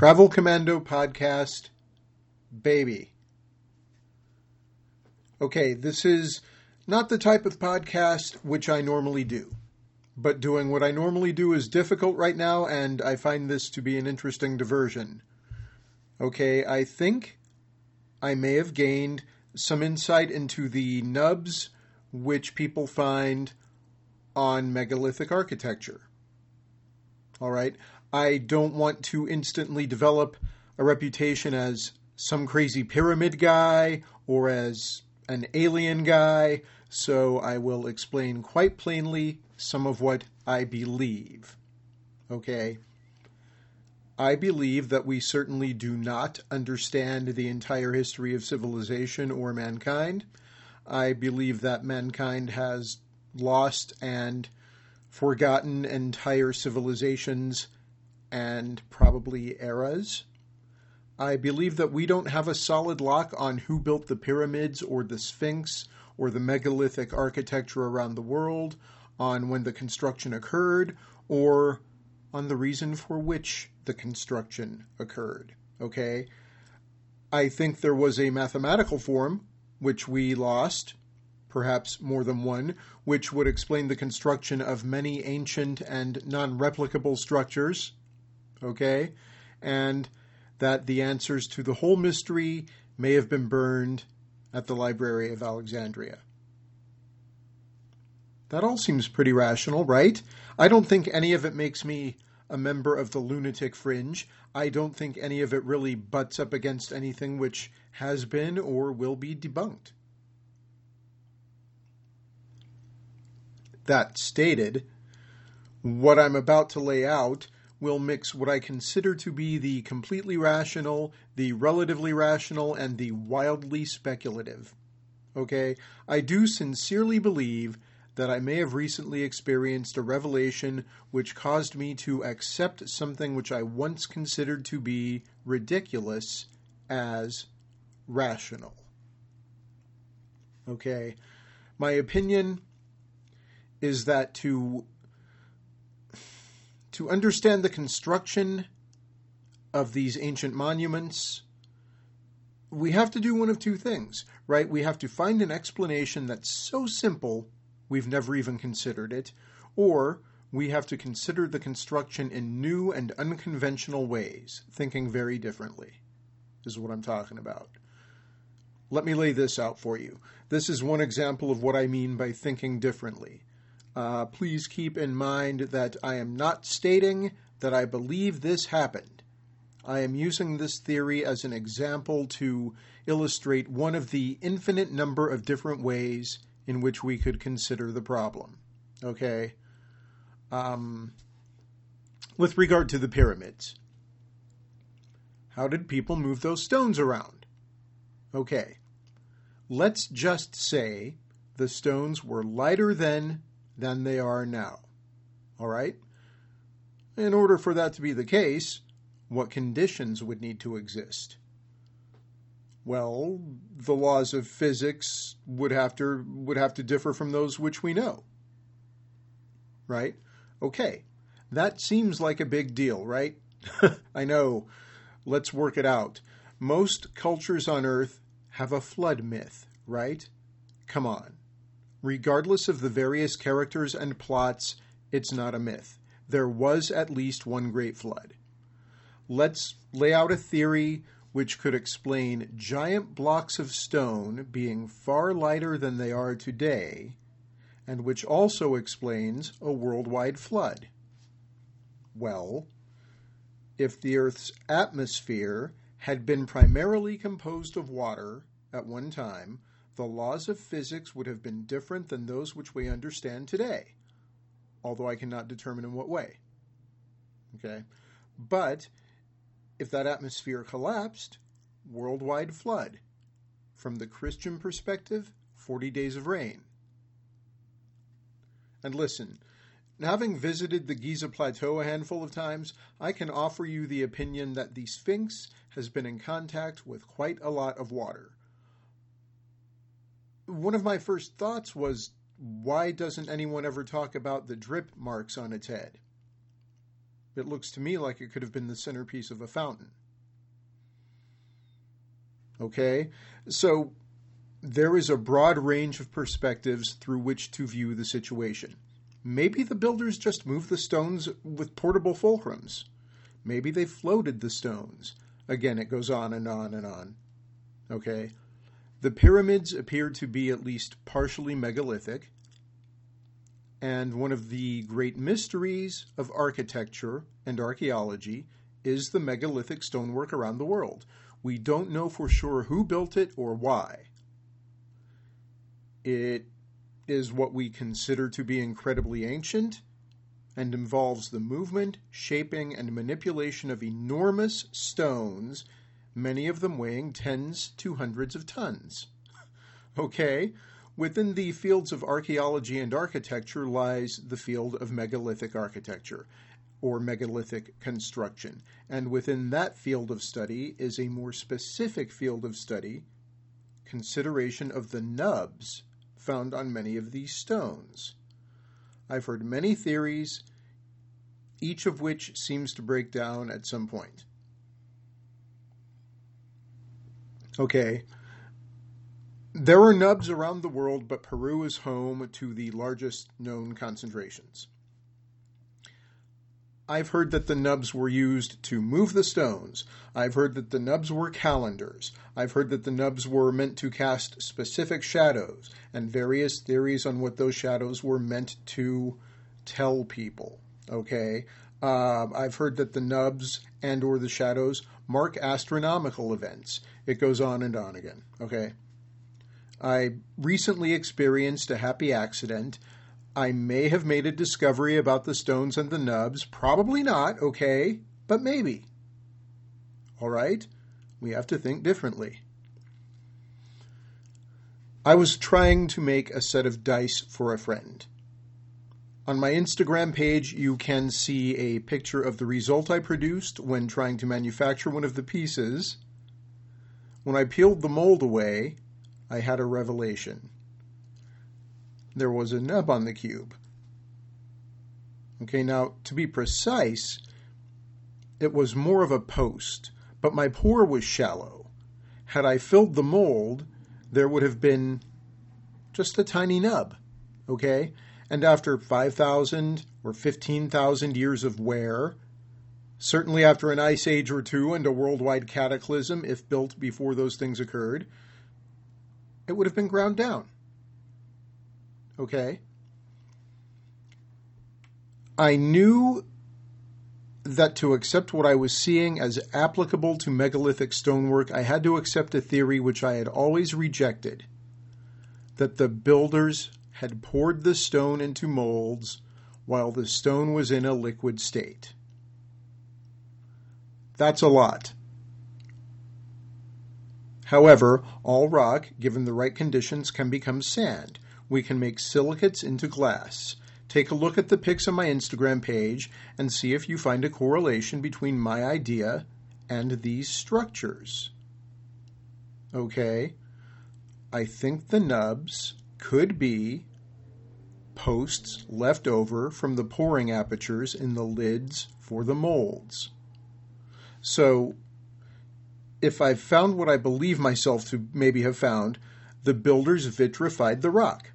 Travel Commando podcast, baby. Okay, this is not the type of podcast which I normally do, but doing what I normally do is difficult right now, and I find this to be an interesting diversion. Okay, I think I may have gained some insight into the nubs which people find on megalithic architecture. All right. I don't want to instantly develop a reputation as some crazy pyramid guy or as an alien guy, so I will explain quite plainly some of what I believe. Okay? I believe that we certainly do not understand the entire history of civilization or mankind. I believe that mankind has lost and forgotten entire civilizations and probably eras. I believe that we don't have a solid lock on who built the pyramids or the Sphinx or the megalithic architecture around the world, on when the construction occurred, or on the reason for which the construction occurred. Okay? I think there was a mathematical form, which we lost, perhaps more than one, which would explain the construction of many ancient and non replicable structures okay? And that the answers to the whole mystery may have been burned at the Library of Alexandria. That all seems pretty rational, right? I don't think any of it makes me a member of the lunatic fringe. I don't think any of it really butts up against anything which has been or will be debunked. That stated, what I'm about to lay out will mix what I consider to be the completely rational, the relatively rational, and the wildly speculative. Okay? I do sincerely believe that I may have recently experienced a revelation which caused me to accept something which I once considered to be ridiculous as rational. Okay? My opinion is that to to understand the construction of these ancient monuments, we have to do one of two things, right? We have to find an explanation that's so simple we've never even considered it, or we have to consider the construction in new and unconventional ways, thinking very differently, is what I'm talking about. Let me lay this out for you. This is one example of what I mean by thinking differently. Uh, please keep in mind that I am not stating that I believe this happened. I am using this theory as an example to illustrate one of the infinite number of different ways in which we could consider the problem. Okay? Um, with regard to the pyramids, how did people move those stones around? Okay. Let's just say the stones were lighter than than they are now. All right? In order for that to be the case, what conditions would need to exist? Well, the laws of physics would have to would have to differ from those which we know. Right? Okay. That seems like a big deal, right? I know. Let's work it out. Most cultures on earth have a flood myth, right? Come on. Regardless of the various characters and plots, it's not a myth. There was at least one great flood. Let's lay out a theory which could explain giant blocks of stone being far lighter than they are today, and which also explains a worldwide flood. Well, if the Earth's atmosphere had been primarily composed of water at one time, the laws of physics would have been different than those which we understand today, although I cannot determine in what way. Okay? But if that atmosphere collapsed, worldwide flood. From the Christian perspective, 40 days of rain. And listen, having visited the Giza Plateau a handful of times, I can offer you the opinion that the Sphinx has been in contact with quite a lot of water one of my first thoughts was why doesn't anyone ever talk about the drip marks on its head? It looks to me like it could have been the centerpiece of a fountain. Okay? So there is a broad range of perspectives through which to view the situation. Maybe the builders just moved the stones with portable fulcrums. Maybe they floated the stones. Again, it goes on and on and on. Okay? The pyramids appear to be at least partially megalithic. And one of the great mysteries of architecture and archaeology is the megalithic stonework around the world. We don't know for sure who built it or why. It is what we consider to be incredibly ancient and involves the movement, shaping, and manipulation of enormous stones, many of them weighing tens to hundreds of tons. Okay, within the fields of archaeology and architecture lies the field of megalithic architecture or megalithic construction. And within that field of study is a more specific field of study, consideration of the nubs found on many of these stones. I've heard many theories, each of which seems to break down at some point. Okay. There are nubs around the world, but Peru is home to the largest known concentrations. I've heard that the nubs were used to move the stones. I've heard that the nubs were calendars. I've heard that the nubs were meant to cast specific shadows, and various theories on what those shadows were meant to tell people. Okay, uh, I've heard that the nubs and or the shadows mark astronomical events. It goes on and on again. Okay. I recently experienced a happy accident I may have made a discovery about the stones and the nubs. Probably not, okay, but maybe. All right? We have to think differently. I was trying to make a set of dice for a friend. On my Instagram page, you can see a picture of the result I produced when trying to manufacture one of the pieces. When I peeled the mold away, I had a revelation there was a nub on the cube. Okay, now to be precise, it was more of a post, but my pour was shallow. Had I filled the mold, there would have been just a tiny nub. Okay? And after 5,000 or 15,000 years of wear, certainly after an ice age or two and a worldwide cataclysm, if built before those things occurred, it would have been ground down. Okay? I knew that to accept what I was seeing as applicable to megalithic stonework, I had to accept a theory which I had always rejected that the builders had poured the stone into molds while the stone was in a liquid state. That's a lot. However, all rock, given the right conditions, can become sand we can make silicates into glass. Take a look at the pics on my Instagram page and see if you find a correlation between my idea and these structures. Okay, I think the nubs could be posts left over from the pouring apertures in the lids for the molds. So, if I've found what I believe myself to maybe have found, the builders vitrified the rock.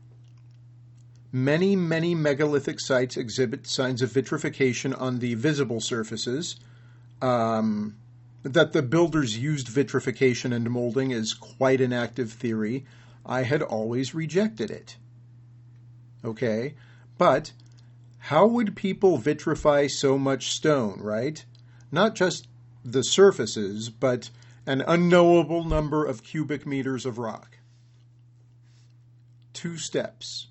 Many, many megalithic sites exhibit signs of vitrification on the visible surfaces. Um, that the builders used vitrification and molding is quite an active theory. I had always rejected it. Okay? But how would people vitrify so much stone, right? Not just the surfaces, but an unknowable number of cubic meters of rock. Two steps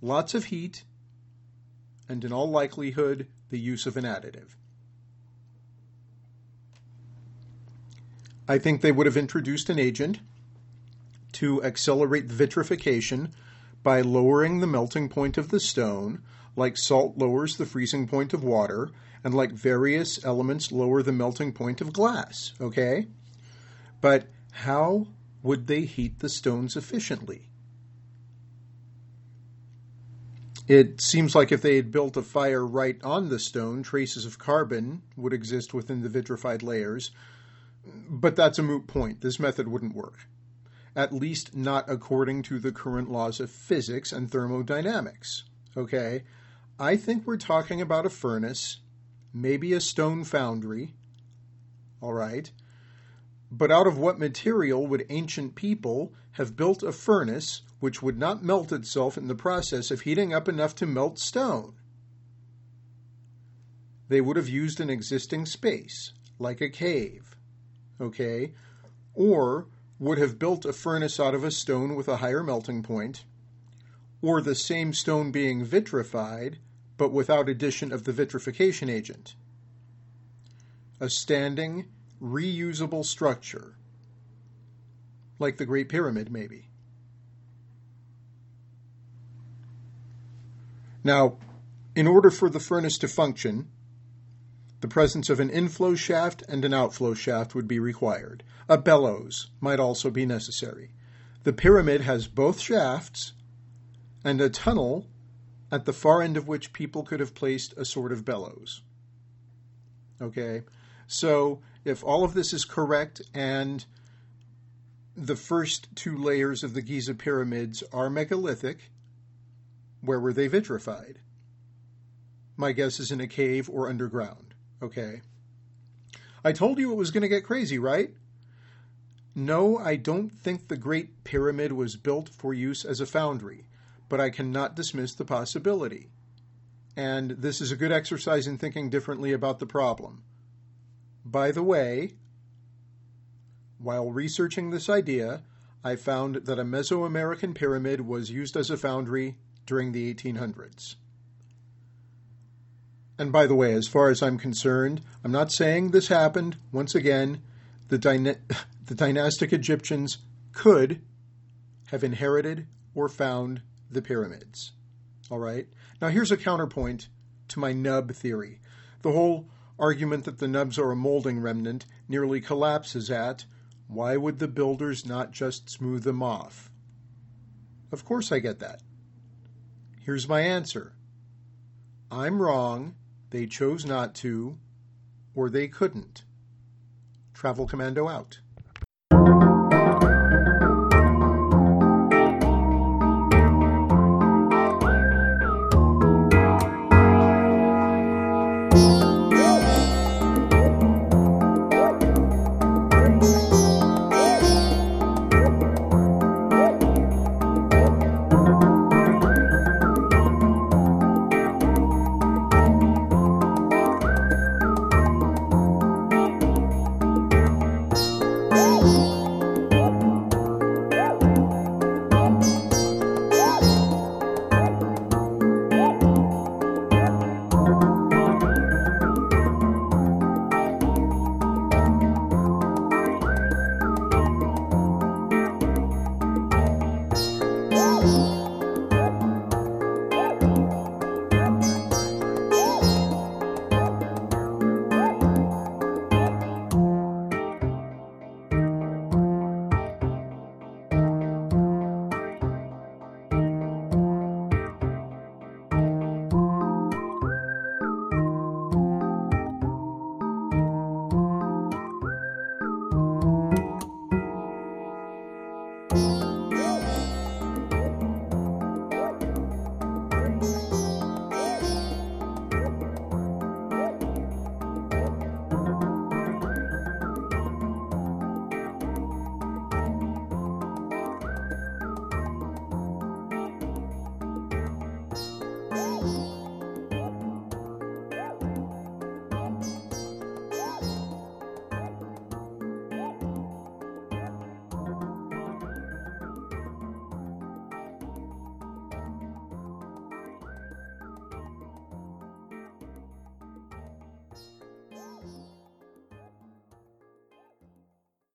lots of heat, and in all likelihood, the use of an additive. I think they would have introduced an agent to accelerate vitrification by lowering the melting point of the stone, like salt lowers the freezing point of water, and like various elements lower the melting point of glass, okay? But how would they heat the stones efficiently? It seems like if they had built a fire right on the stone, traces of carbon would exist within the vitrified layers. But that's a moot point. This method wouldn't work. At least not according to the current laws of physics and thermodynamics. Okay? I think we're talking about a furnace, maybe a stone foundry. All right. But out of what material would ancient people have built a furnace which would not melt itself in the process of heating up enough to melt stone? They would have used an existing space, like a cave, okay? Or would have built a furnace out of a stone with a higher melting point, or the same stone being vitrified, but without addition of the vitrification agent. A standing, reusable structure, like the Great Pyramid, maybe. Now, in order for the furnace to function, the presence of an inflow shaft and an outflow shaft would be required. A bellows might also be necessary. The pyramid has both shafts and a tunnel at the far end of which people could have placed a sort of bellows. Okay? So, if all of this is correct and the first two layers of the Giza pyramids are megalithic, where were they vitrified? My guess is in a cave or underground. Okay. I told you it was going to get crazy, right? No, I don't think the Great Pyramid was built for use as a foundry, but I cannot dismiss the possibility. And this is a good exercise in thinking differently about the problem. By the way, while researching this idea, I found that a Mesoamerican pyramid was used as a foundry during the 1800s. And by the way, as far as I'm concerned, I'm not saying this happened. Once again, the, dyna- the dynastic Egyptians could have inherited or found the pyramids. All right? Now, here's a counterpoint to my nub theory. The whole argument that the nubs are a molding remnant nearly collapses at why would the builders not just smooth them off? Of course, I get that. Here's my answer I'm wrong. They chose not to, or they couldn't. Travel Commando out.